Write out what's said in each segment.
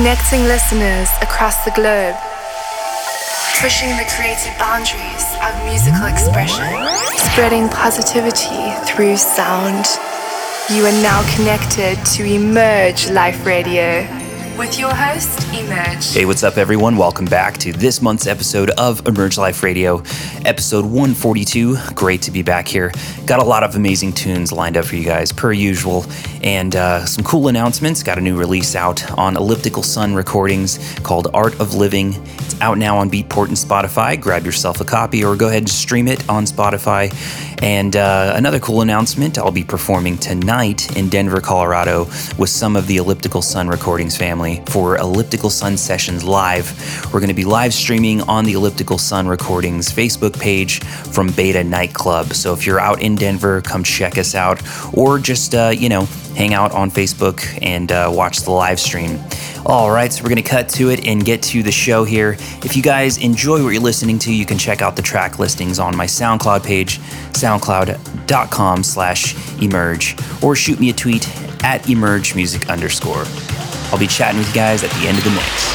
connecting listeners across the globe, pushing the creative boundaries of musical expression, spreading positivity through sound. You are now connected to Emerge Life Radio with your host, Emerge. Hey, what's up, everyone? Welcome back to this month's episode of Emerge Life Radio, episode 142. Great to be back here. Got a lot of amazing tunes lined up for you guys, per usual, and uh, some cool announcements. Got a new release out on Elliptical Sun Recordings called Art of Living. It's out now on Beatport and Spotify. Grab yourself a copy or go ahead and stream it on Spotify. And uh, another cool announcement I'll be performing tonight in Denver, Colorado with some of the Elliptical Sun Recordings family for Elliptical Sun Sessions Live. We're going to be live streaming on the Elliptical Sun Recordings Facebook page from Beta Nightclub. So if you're out in Denver, come check us out or just, uh, you know, hang out on Facebook and uh, watch the live stream. All right, so we're going to cut to it and get to the show here. If you guys enjoy what you're listening to, you can check out the track listings on my SoundCloud page, soundcloud.com slash emerge, or shoot me a tweet at emerge music underscore. I'll be chatting with you guys at the end of the mix.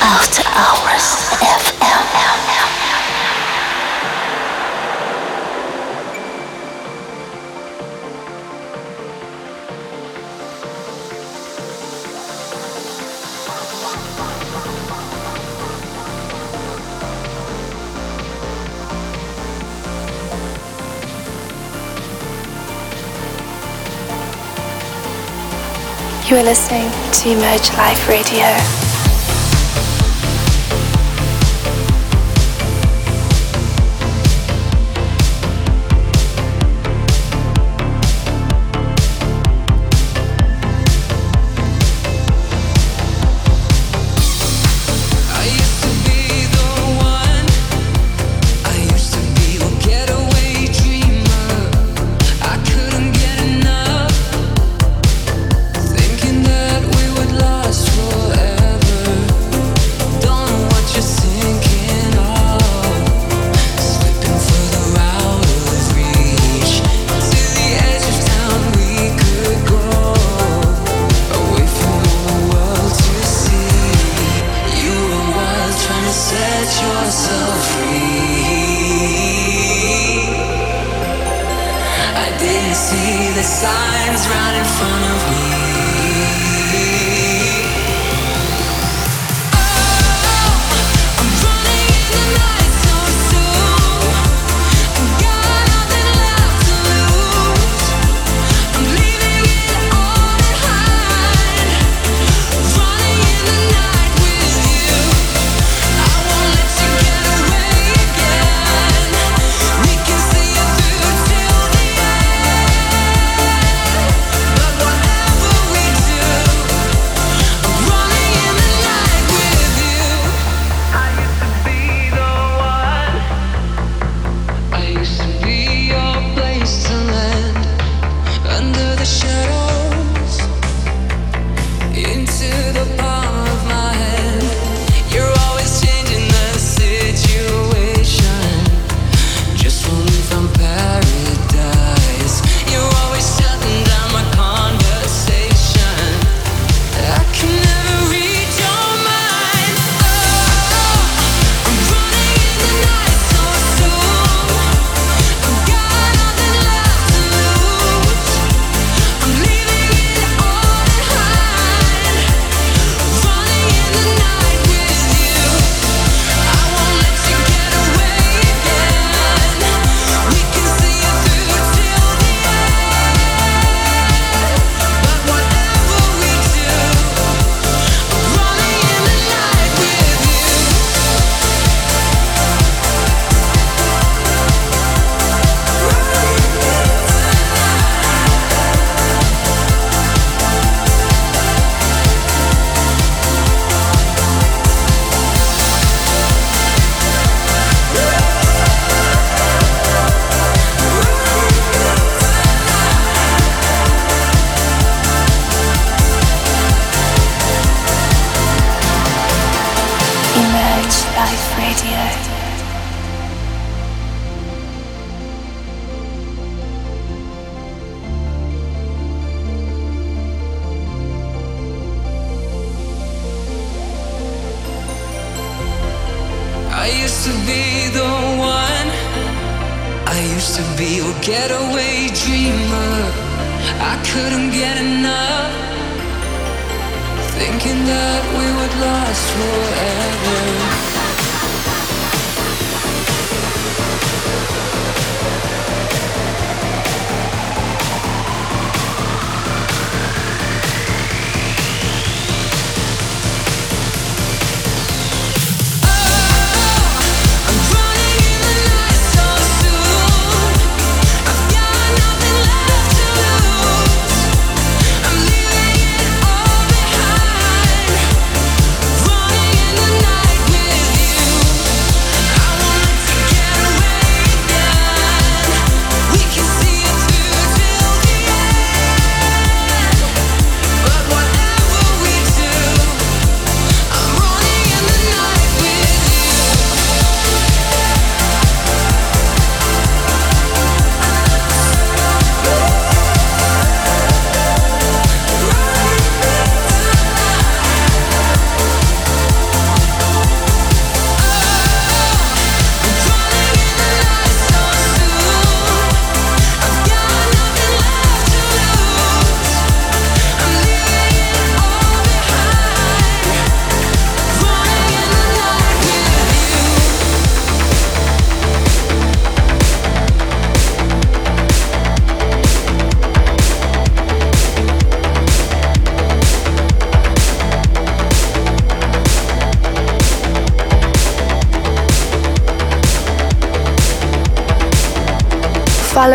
After Hours You are listening to Emerge Life Radio.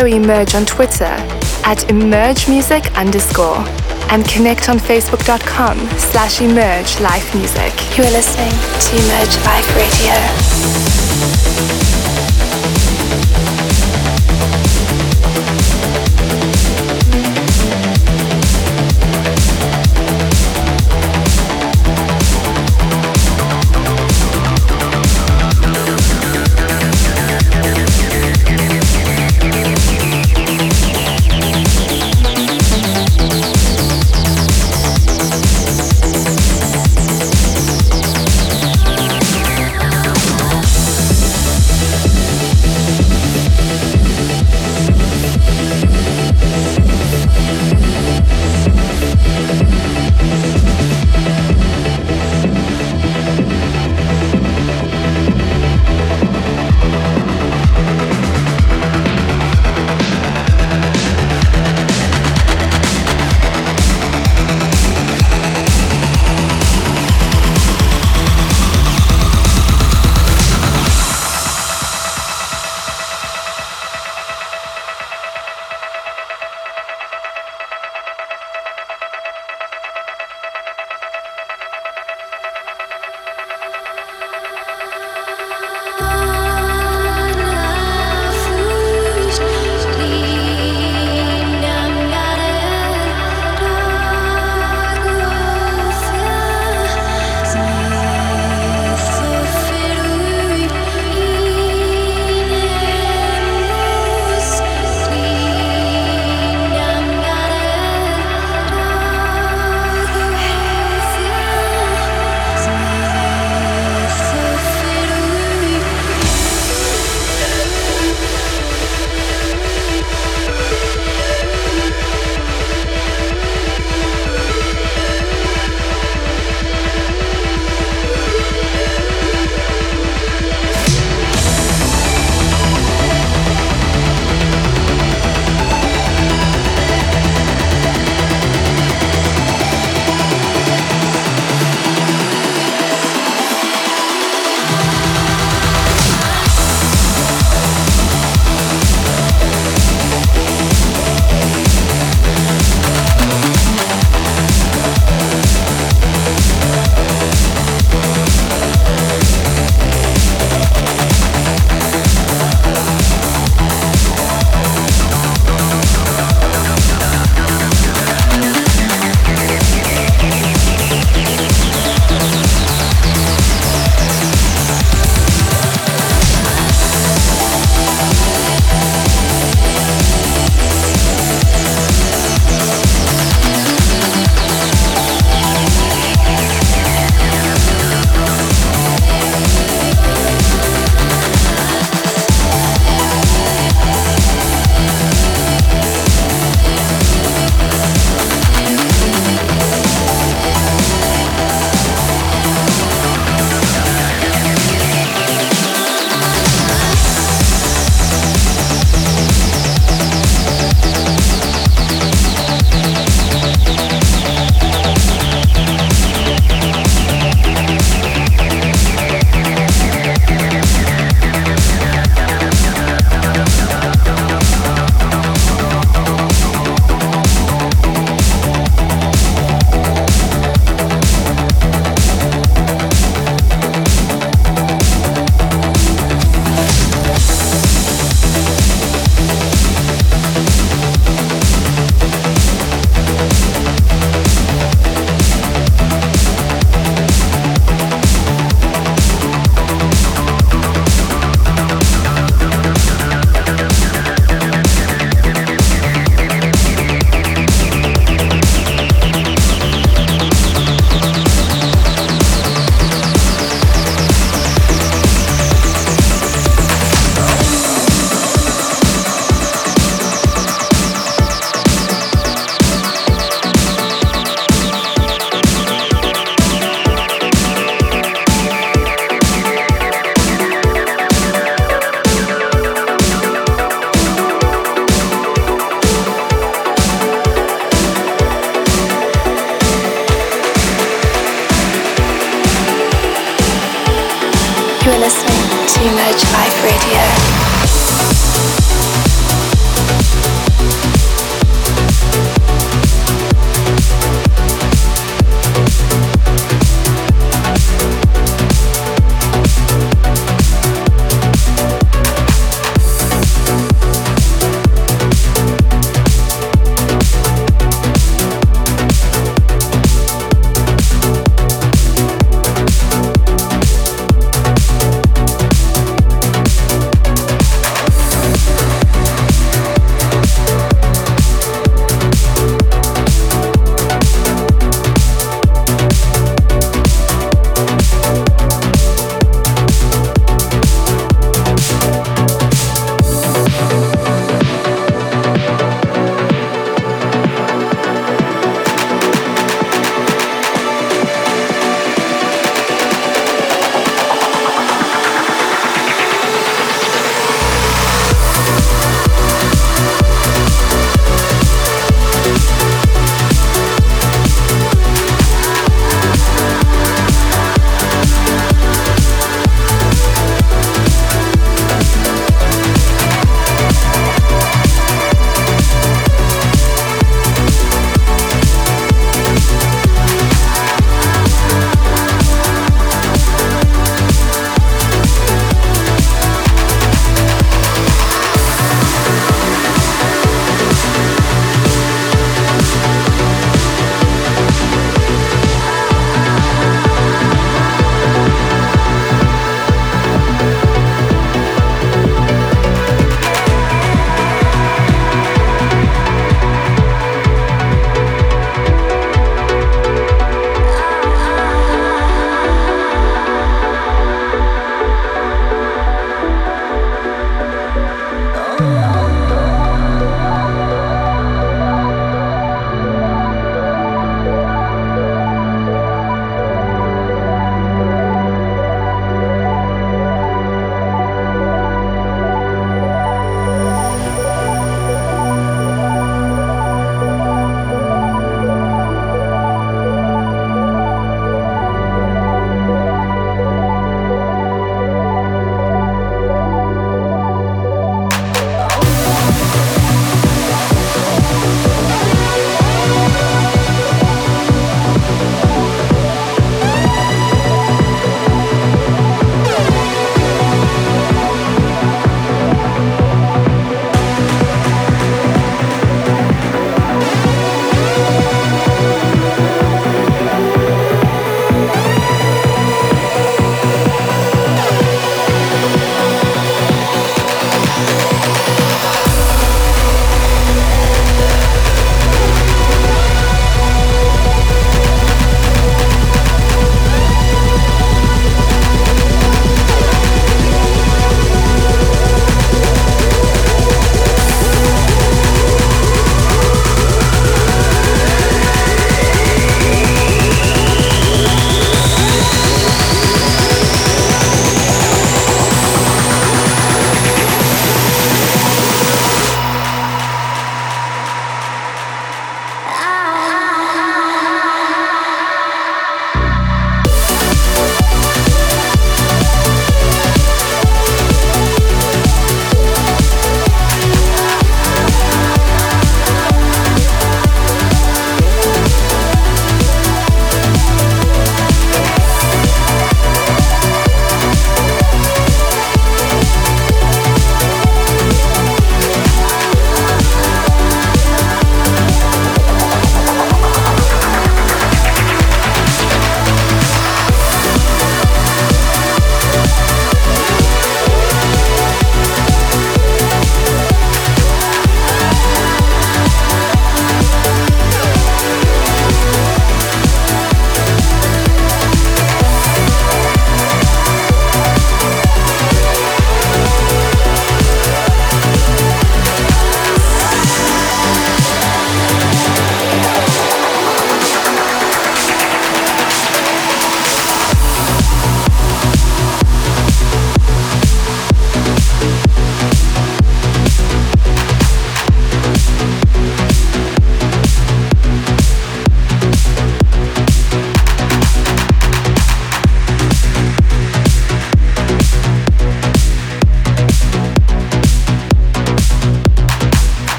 Follow Emerge on Twitter at emergemusic underscore and connect on facebook.com slash emerge life music. You are listening to Emerge Life Radio.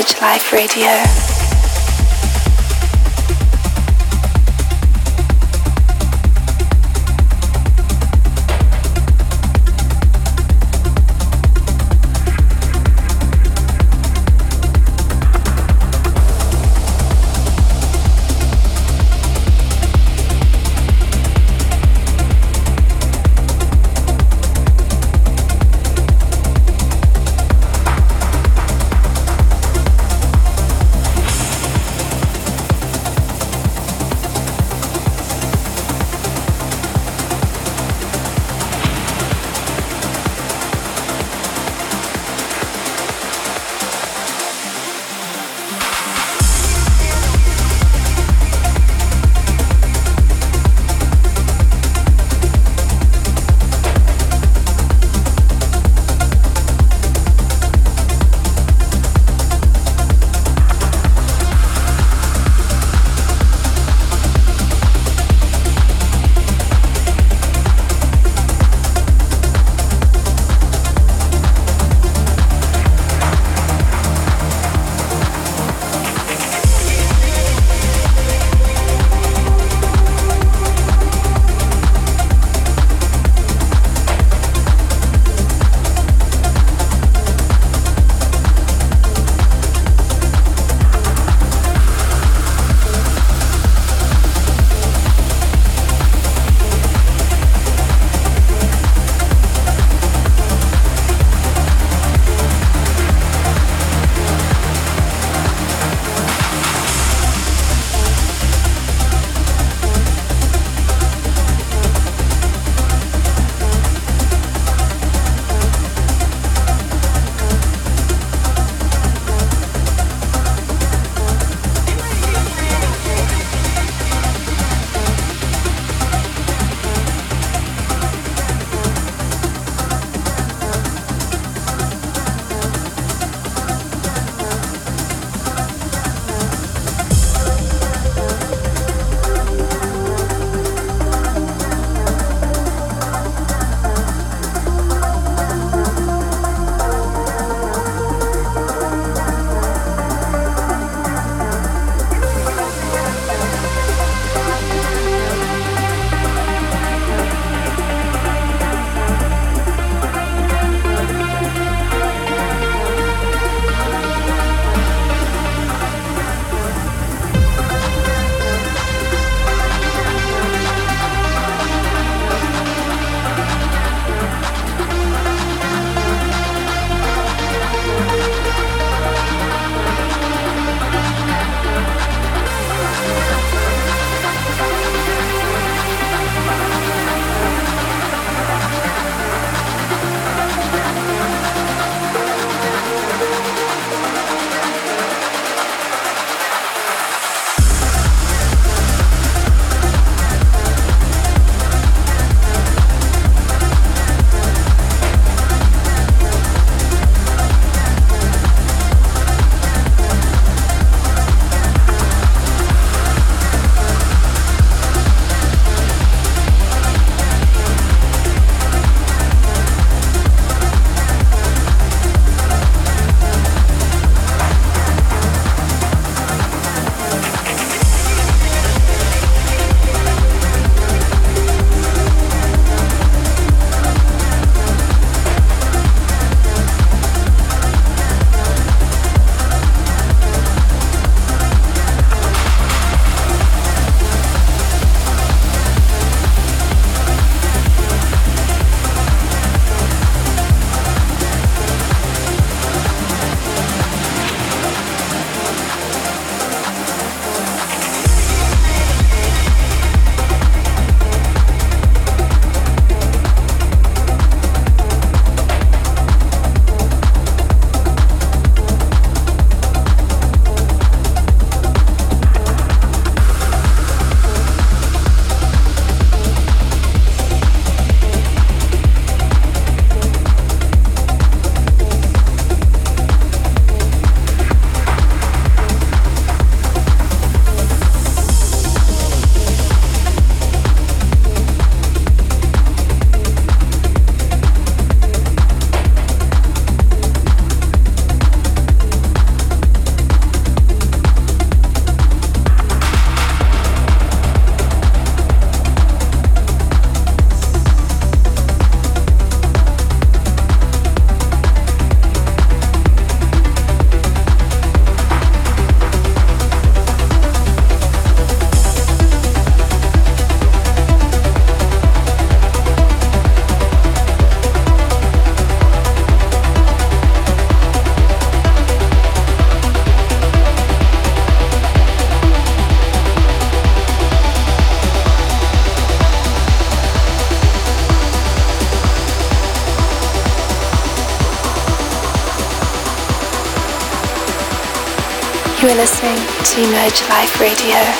Merge Life Radio. Emerge Life Radio.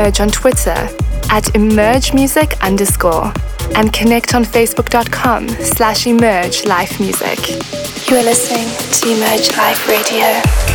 Emerge on Twitter at Emerge Music underscore and connect on facebook.com slash Emerge Music. You are listening to Emerge Life Radio.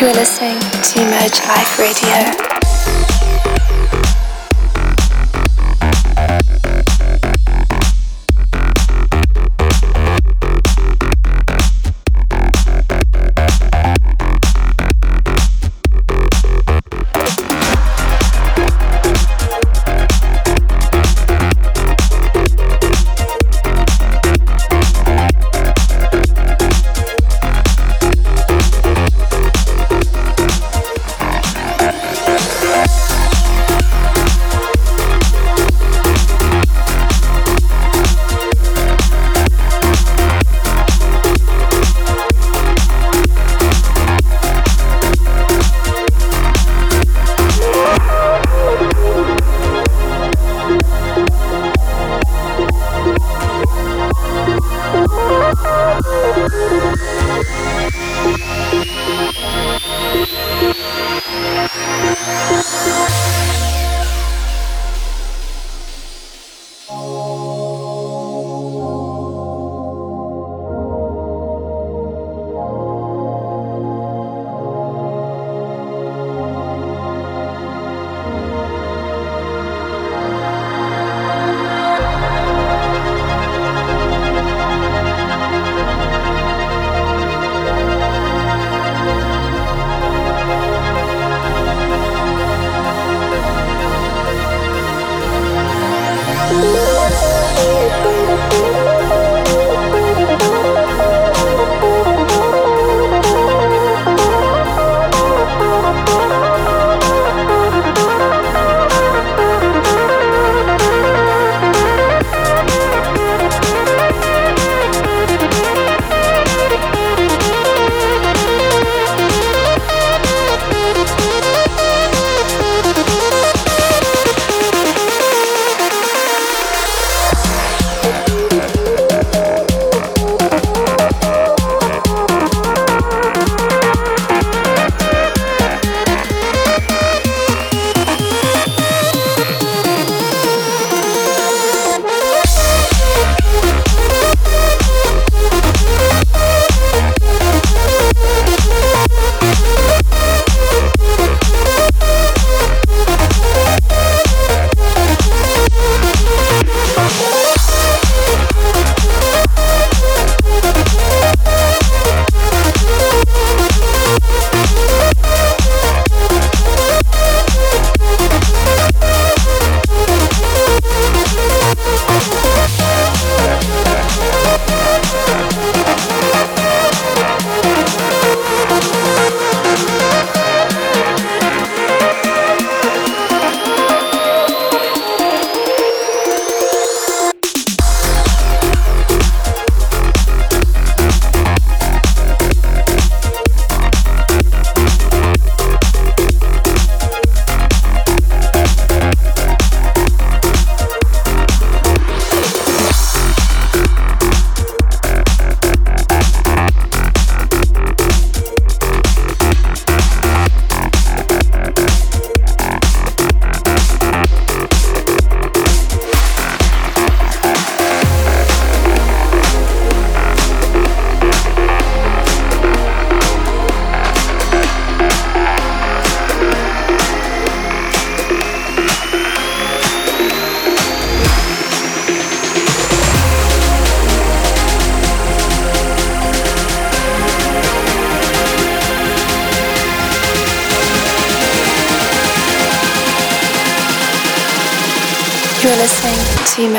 You are listening to Emerge Life Radio.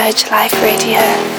Emerge Life Radio.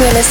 Clear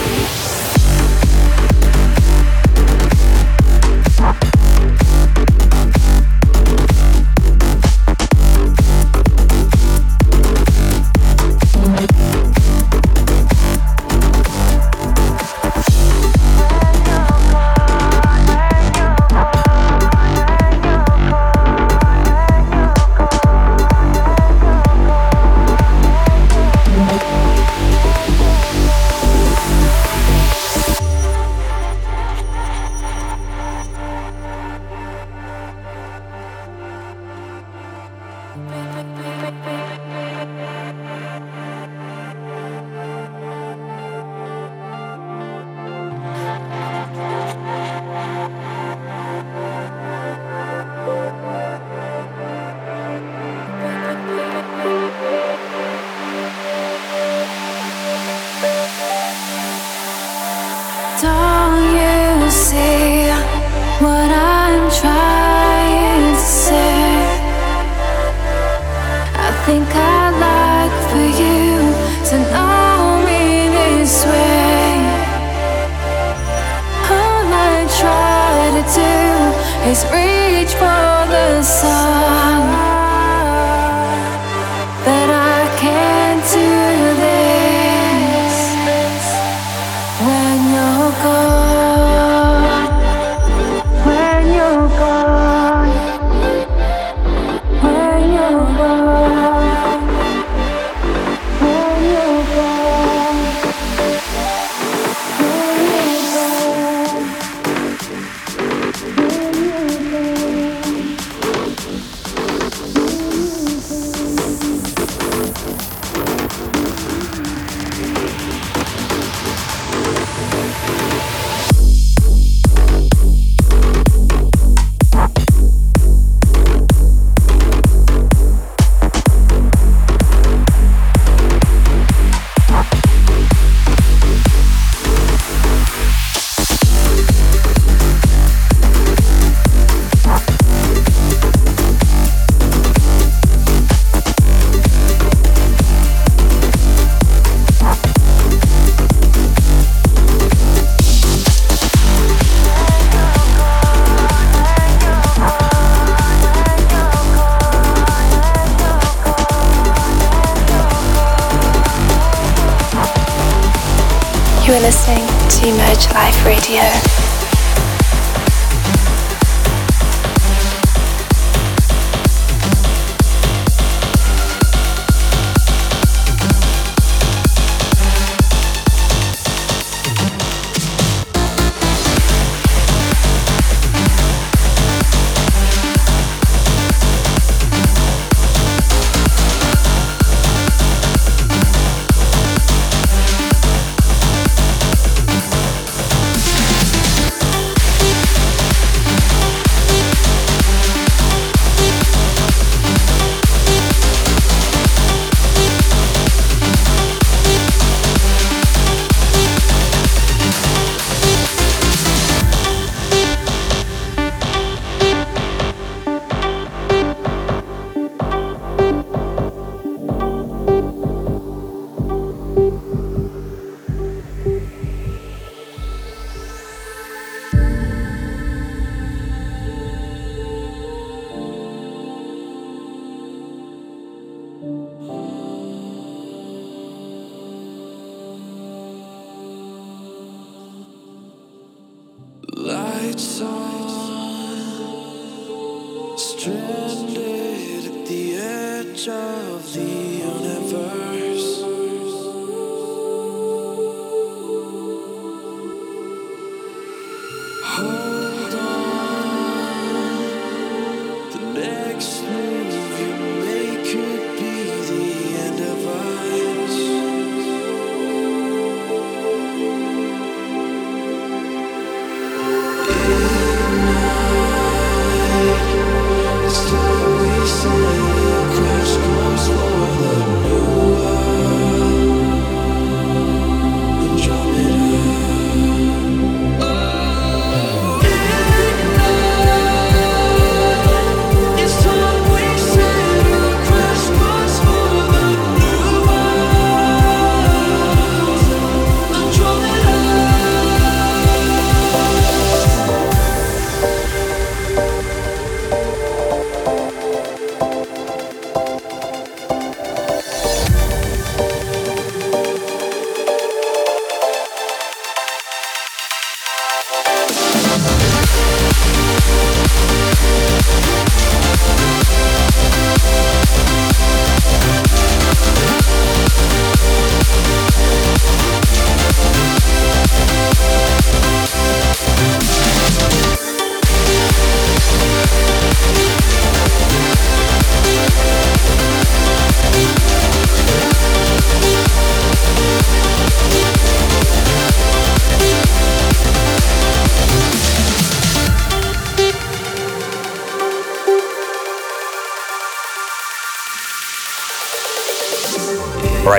You're listening to Emerge Life Radio.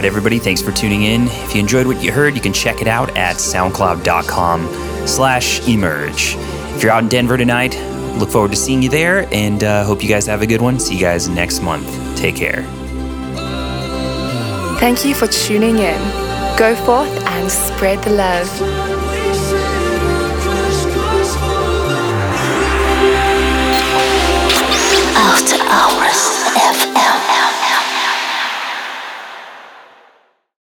Right, everybody, thanks for tuning in. If you enjoyed what you heard, you can check it out at soundcloud.com slash emerge. If you're out in Denver tonight, look forward to seeing you there and uh, hope you guys have a good one. See you guys next month. Take care. Thank you for tuning in. Go forth and spread the love. After hours.